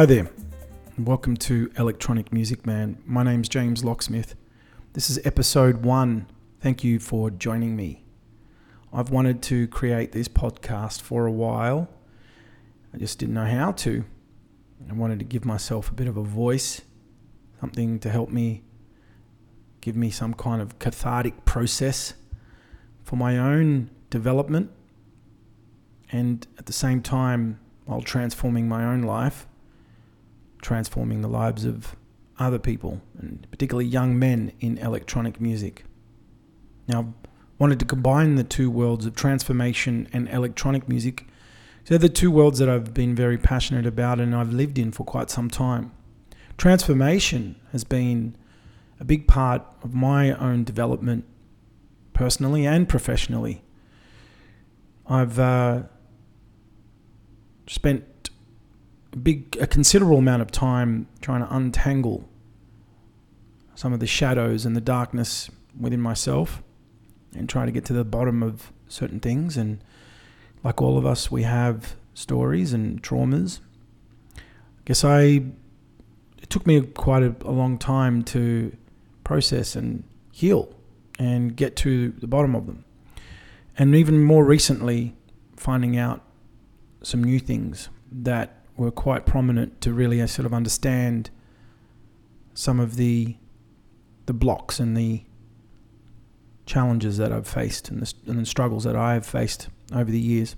Hi there, welcome to Electronic Music Man. My name's James Locksmith. This is episode one. Thank you for joining me. I've wanted to create this podcast for a while. I just didn't know how to. I wanted to give myself a bit of a voice, something to help me give me some kind of cathartic process for my own development and at the same time while transforming my own life transforming the lives of other people, and particularly young men in electronic music. Now, I wanted to combine the two worlds of transformation and electronic music. So they're the two worlds that I've been very passionate about and I've lived in for quite some time. Transformation has been a big part of my own development, personally and professionally. I've uh, spent big, a considerable amount of time trying to untangle some of the shadows and the darkness within myself and trying to get to the bottom of certain things. And like all of us, we have stories and traumas. I guess I, it took me quite a, a long time to process and heal and get to the bottom of them. And even more recently, finding out some new things that were quite prominent to really uh, sort of understand some of the the blocks and the challenges that I've faced and the, and the struggles that I have faced over the years.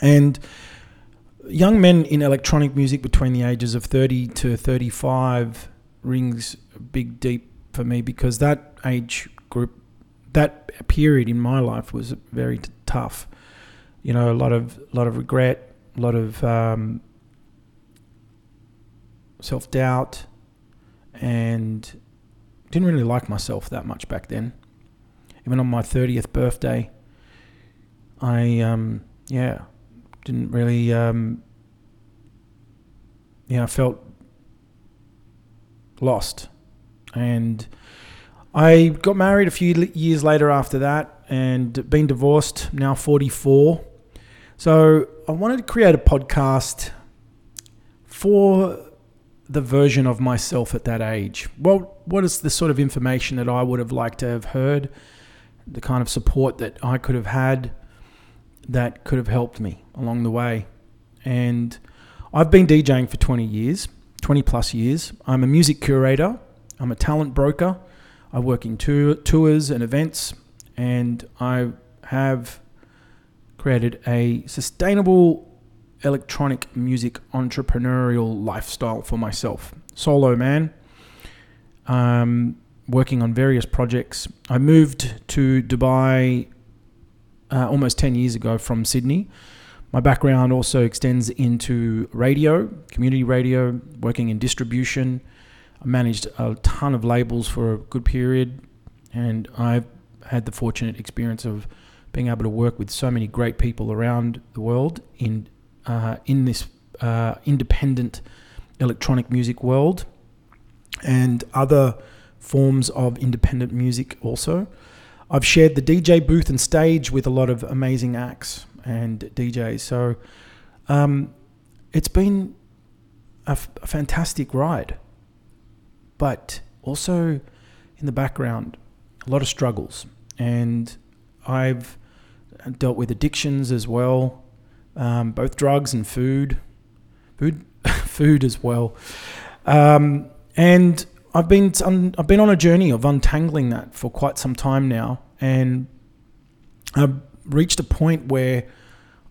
And young men in electronic music between the ages of 30 to 35 rings big deep for me because that age group that period in my life was very t- tough you know a lot of a lot of regret a lot of um, self doubt, and didn't really like myself that much back then. Even on my 30th birthday, I, um, yeah, didn't really, um, yeah, I felt lost. And I got married a few years later after that and been divorced, now 44. So I wanted to create a podcast for the version of myself at that age. Well, what is the sort of information that I would have liked to have heard, the kind of support that I could have had that could have helped me along the way. And I've been DJing for 20 years, 20 plus years. I'm a music curator, I'm a talent broker. I work in tour, tours and events, and I have created a sustainable electronic music entrepreneurial lifestyle for myself. Solo man, um, working on various projects. I moved to Dubai uh, almost 10 years ago from Sydney. My background also extends into radio, community radio, working in distribution. I managed a ton of labels for a good period, and I've had the fortunate experience of being able to work with so many great people around the world in uh, in this uh, independent electronic music world and other forms of independent music also. I've shared the DJ booth and stage with a lot of amazing acts and DJs. So um, it's been a, f- a fantastic ride, but also in the background, a lot of struggles. And I've dealt with addictions as well, um, both drugs and food, food, food as well. Um, and I've been I've been on a journey of untangling that for quite some time now, and I've reached a point where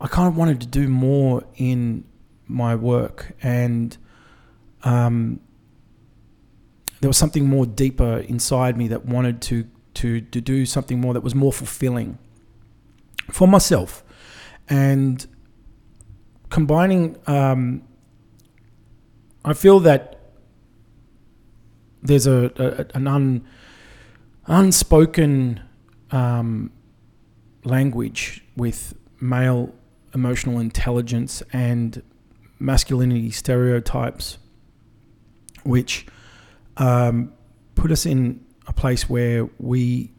I kind of wanted to do more in my work, and um, there was something more deeper inside me that wanted to to to do something more that was more fulfilling for myself, and combining. Um, I feel that there's a, a an un, unspoken um, language with male emotional intelligence and masculinity stereotypes, which um, put us in a place where we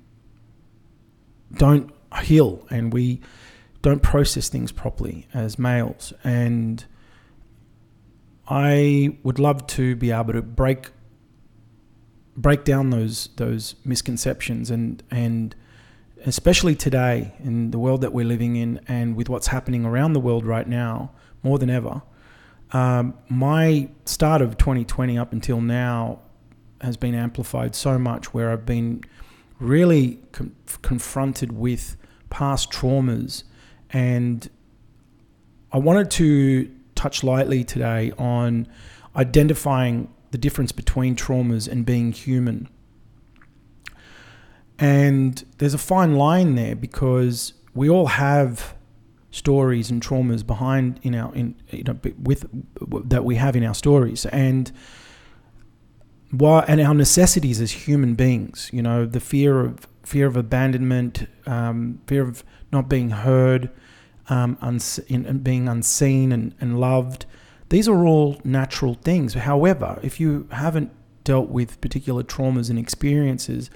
don't heal and we don't process things properly as males. And I would love to be able to break break down those those misconceptions and and especially today in the world that we're living in and with what's happening around the world right now more than ever. Um, my start of 2020 up until now has been amplified so much where I've been really com- confronted with past traumas and I wanted to touch lightly today on identifying the difference between traumas and being human. And there's a fine line there because we all have stories and traumas behind in our in you know with that we have in our stories and why and our necessities as human beings you know the fear of fear of abandonment um, fear of not being heard um, uns- in, in being unseen and, and loved these are all natural things however if you haven't dealt with particular traumas and experiences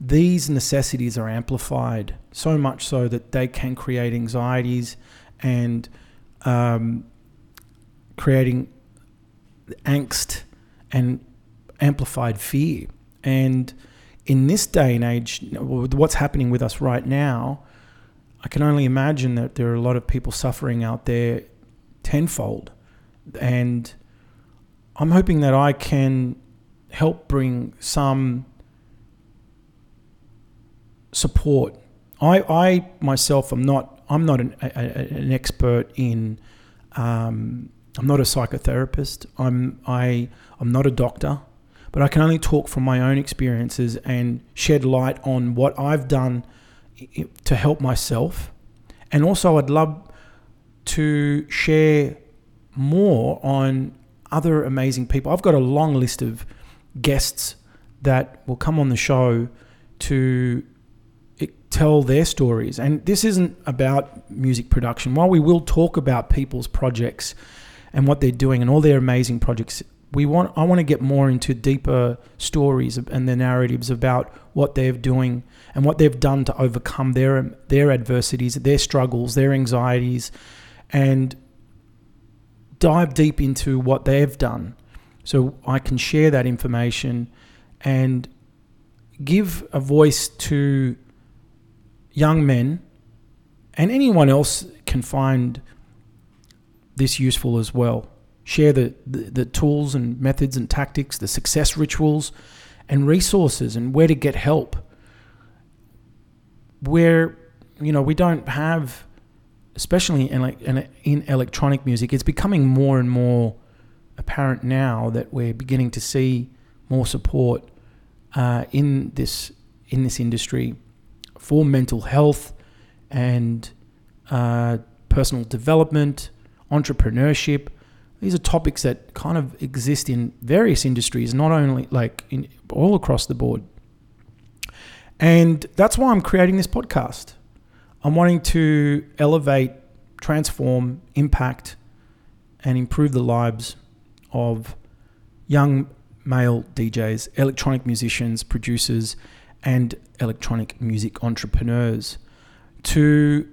these necessities are amplified so much so that they can create anxieties and um, creating angst and amplified fear. And in this day and age, what's happening with us right now, I can only imagine that there are a lot of people suffering out there tenfold. And I'm hoping that I can help bring some support. I, I myself am not I'm not an, a, an expert in um, I'm not a psychotherapist. I'm I I'm not a doctor, but I can only talk from my own experiences and shed light on what I've done to help myself. And also, I'd love to share more on other amazing people. I've got a long list of guests that will come on the show to tell their stories. And this isn't about music production. While we will talk about people's projects and what they're doing and all their amazing projects, we want I want to get more into deeper stories and the narratives about what they're doing and what they've done to overcome their their adversities, their struggles, their anxieties, and dive deep into what they've done, so I can share that information and give a voice to young men and anyone else can find this useful as well. Share the, the, the, tools and methods and tactics, the success rituals and resources and where to get help. Where, you know, we don't have, especially in, like, in electronic music, it's becoming more and more apparent now that we're beginning to see more support uh, in this in this industry for mental health and uh, personal development, entrepreneurship. These are topics that kind of exist in various industries, not only like in all across the board. And that's why I'm creating this podcast. I'm wanting to elevate, transform, impact, and improve the lives of young male DJs, electronic musicians, producers, and electronic music entrepreneurs to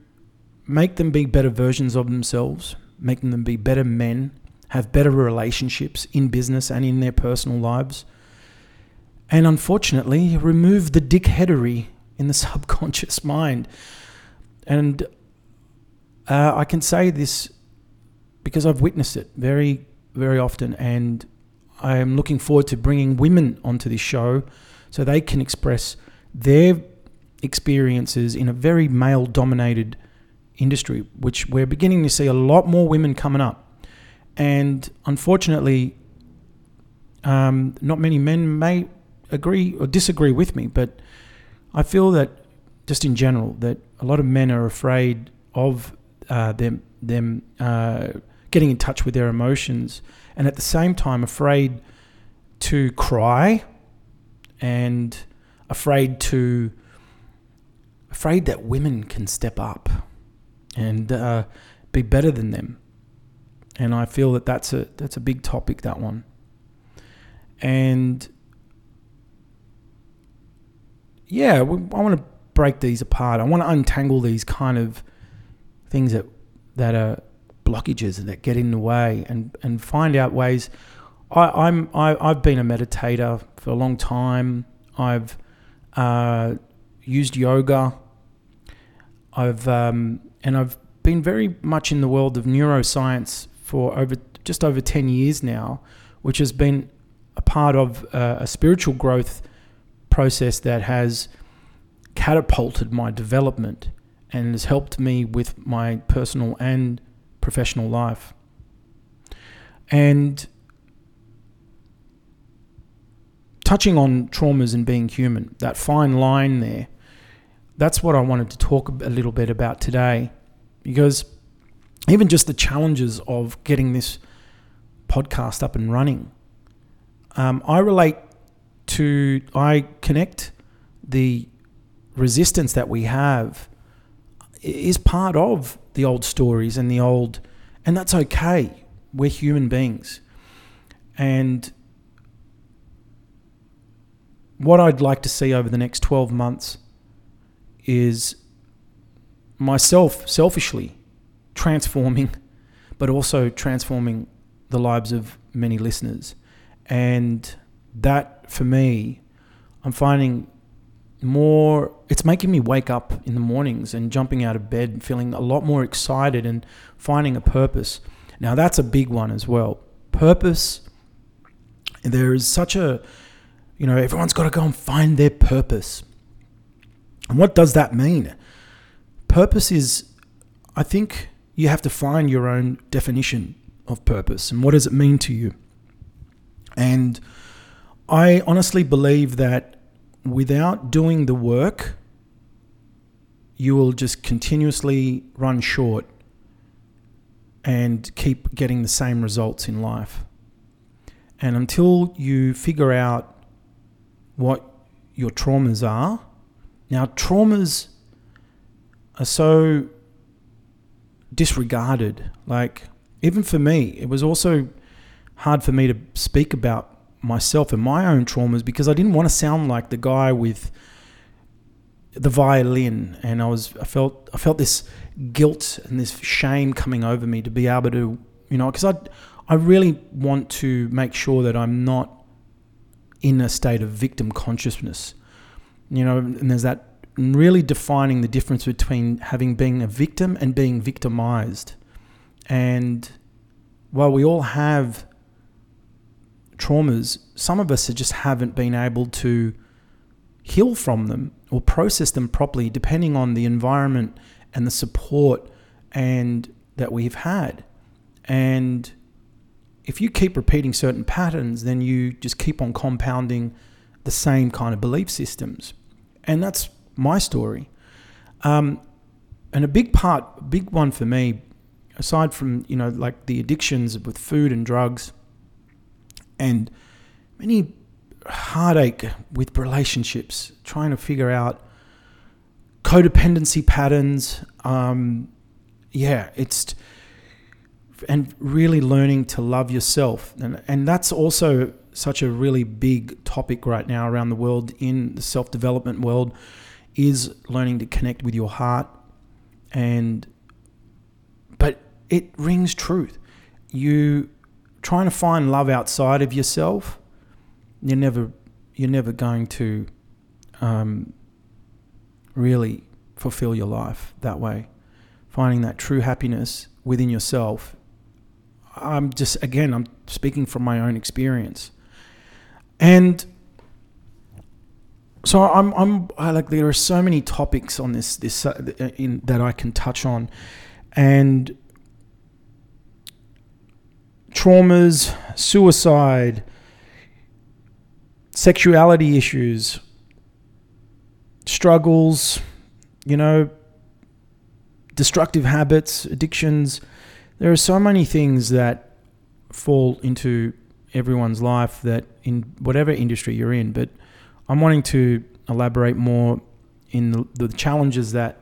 make them be better versions of themselves, making them be better men, have better relationships in business and in their personal lives, and unfortunately, remove the dickheadery in the subconscious mind. And uh, I can say this because I've witnessed it very, very often, and I am looking forward to bringing women onto this show so they can express their experiences in a very male dominated industry, which we're beginning to see a lot more women coming up. And unfortunately, um, not many men may agree or disagree with me, but I feel that just in general, that a lot of men are afraid of uh, them them uh, getting in touch with their emotions, and at the same time afraid to cry and afraid to afraid that women can step up and uh, be better than them. And I feel that that's a that's a big topic that one. And yeah, I want to break these apart. I want to untangle these kind of things that that are blockages that get in the way and, and find out ways. I, I'm I, I've been a meditator for a long time. I've uh, used yoga. I've um, and I've been very much in the world of neuroscience for over just over ten years now, which has been a part of uh, a spiritual growth process that has catapulted my development and has helped me with my personal and professional life. And touching on traumas and being human, that fine line there, that's what I wanted to talk a little bit about today. Because even just the challenges of getting this podcast up and running, um, I relate to, I connect the resistance that we have is part of the old stories and the old, and that's okay. We're human beings. And what I'd like to see over the next 12 months is myself selfishly transforming, but also transforming the lives of many listeners. And that for me, I'm finding more it's making me wake up in the mornings and jumping out of bed feeling a lot more excited and finding a purpose. Now that's a big one as well. Purpose there is such a you know everyone's got to go and find their purpose. And what does that mean? Purpose is i think you have to find your own definition of purpose and what does it mean to you and i honestly believe that without doing the work, you will just continuously run short and keep getting the same results in life. And until you figure out what your traumas are, now traumas are so disregarded. Like, even for me, it was also hard for me to speak about myself and my own traumas because I didn't want to sound like the guy with the violin and I was I felt I felt this guilt and this shame coming over me to be able to you know because I I really want to make sure that I'm not in a state of victim consciousness you know and there's that really defining the difference between having been a victim and being victimized and while we all have traumas, some of us just haven't been able to heal from them or process them properly, depending on the environment and the support and that we've had. And if you keep repeating certain patterns, then you just keep on compounding the same kind of belief systems. And that's my story. Um, and a big part, big one for me, aside from you know like the addictions with food and drugs, and many heartache with relationships, trying to figure out codependency patterns. Um, yeah, it's and really learning to love yourself, and and that's also such a really big topic right now around the world in the self development world is learning to connect with your heart and but it rings truth you trying to find love outside of yourself, you're never you're never going to um, really fulfill your life that way. Finding that true happiness within yourself. I'm just again I'm speaking from my own experience, and so I'm I'm I like there are so many topics on this this uh, in, that I can touch on, and traumas, suicide, sexuality issues, struggles, you know, destructive habits, addictions. There are so many things that fall into everyone's life that in whatever industry you're in, but I'm wanting to elaborate more in the, the challenges that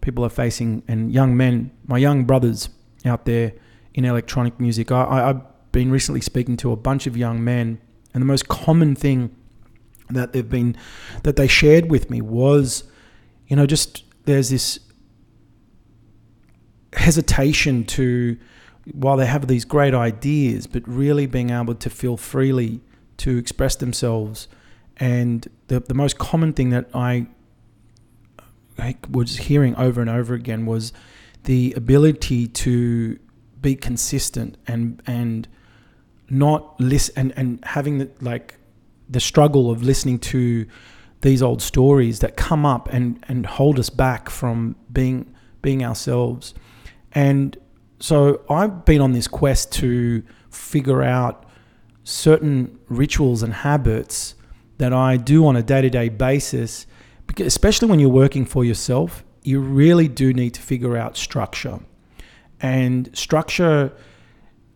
people are facing and young men, my young brothers out there in electronic music. I, I've been recently speaking to a bunch of young men, and the most common thing that they've been that they shared with me was, you know, just there's this hesitation to while they have these great ideas, but really being able to feel freely to express themselves. And the, the most common thing that I, I was hearing over and over again was the ability to be consistent and and not listen and, and having the, like the struggle of listening to these old stories that come up and, and hold us back from being being ourselves. And so I've been on this quest to figure out certain rituals and habits that I do on a day to day basis, especially when you're working for yourself, you really do need to figure out structure. And structure,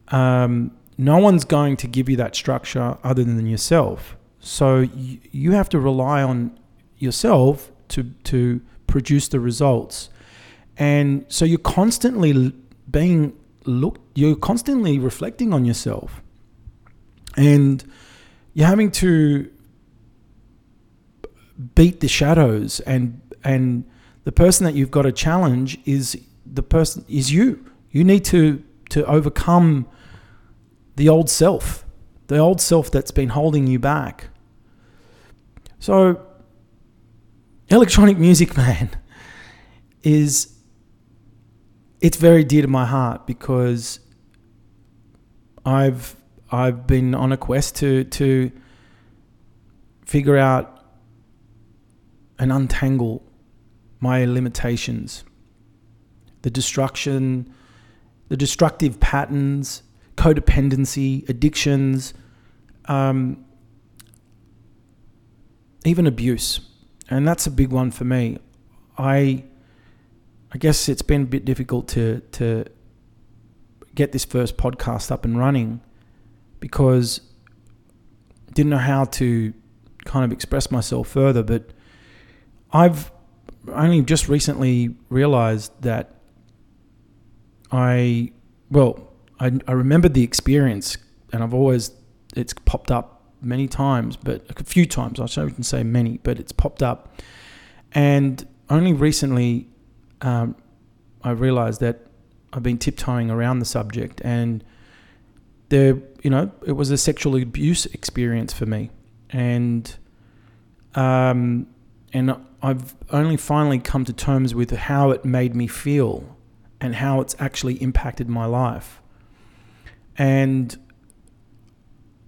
um, no one's going to give you that structure other than yourself. So you, you have to rely on yourself to, to produce the results. And so you're constantly being looked, you're constantly reflecting on yourself. And you're having to beat the shadows and and the person that you've got to challenge is the person is you. You need to to overcome the old self, the old self that's been holding you back. So electronic music man is it's very dear to my heart because I've I've been on a quest to to figure out and untangle my limitations, the destruction, the destructive patterns, codependency, addictions, um, even abuse, and that's a big one for me. I I guess it's been a bit difficult to to get this first podcast up and running because I didn't know how to kind of express myself further, but I've only just recently realized that I well, I, I remembered the experience and I've always it's popped up many times, but a few times, I shouldn't say many, but it's popped up. And only recently um, I realized that I've been tiptoeing around the subject, and there, you know, it was a sexual abuse experience for me, and um, and I've only finally come to terms with how it made me feel, and how it's actually impacted my life, and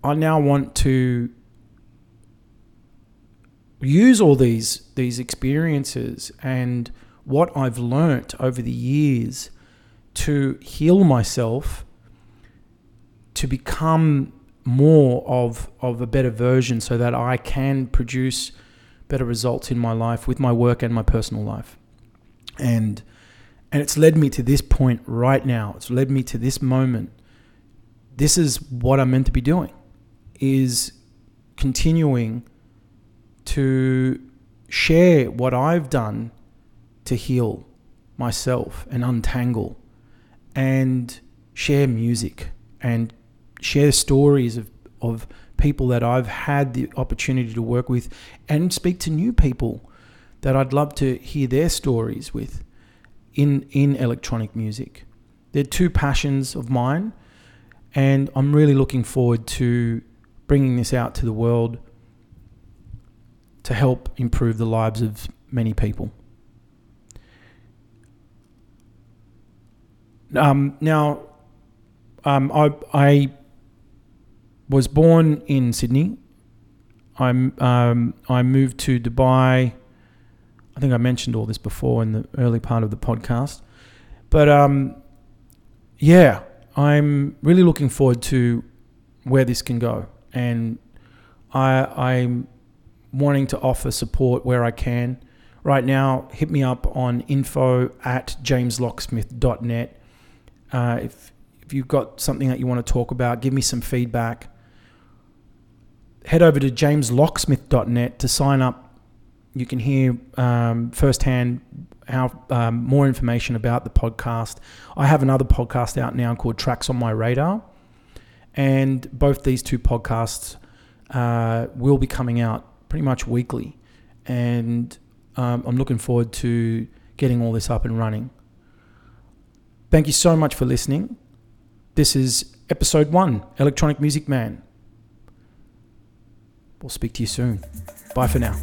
I now want to use all these these experiences and what I've learnt over the years to heal myself to become more of of a better version so that I can produce better results in my life with my work and my personal life. And and it's led me to this point right now. It's led me to this moment. This is what I'm meant to be doing is continuing to share what I've done to heal myself and untangle and share music and share stories of, of people that I've had the opportunity to work with and speak to new people that I'd love to hear their stories with in, in electronic music. They're two passions of mine, and I'm really looking forward to bringing this out to the world to help improve the lives of many people. Um, now, um, I, I was born in Sydney. I'm, um, I moved to Dubai. I think I mentioned all this before in the early part of the podcast. But um, yeah, I'm really looking forward to where this can go. And I, I'm wanting to offer support where I can. Right now, hit me up on info at jameslocksmith.net uh, if if you've got something that you want to talk about, give me some feedback. Head over to jameslocksmith.net to sign up. You can hear um, firsthand how um, more information about the podcast. I have another podcast out now called Tracks on My Radar, and both these two podcasts uh, will be coming out pretty much weekly, and um, I'm looking forward to getting all this up and running. Thank you so much for listening. This is episode one Electronic Music Man. We'll speak to you soon. Bye for now.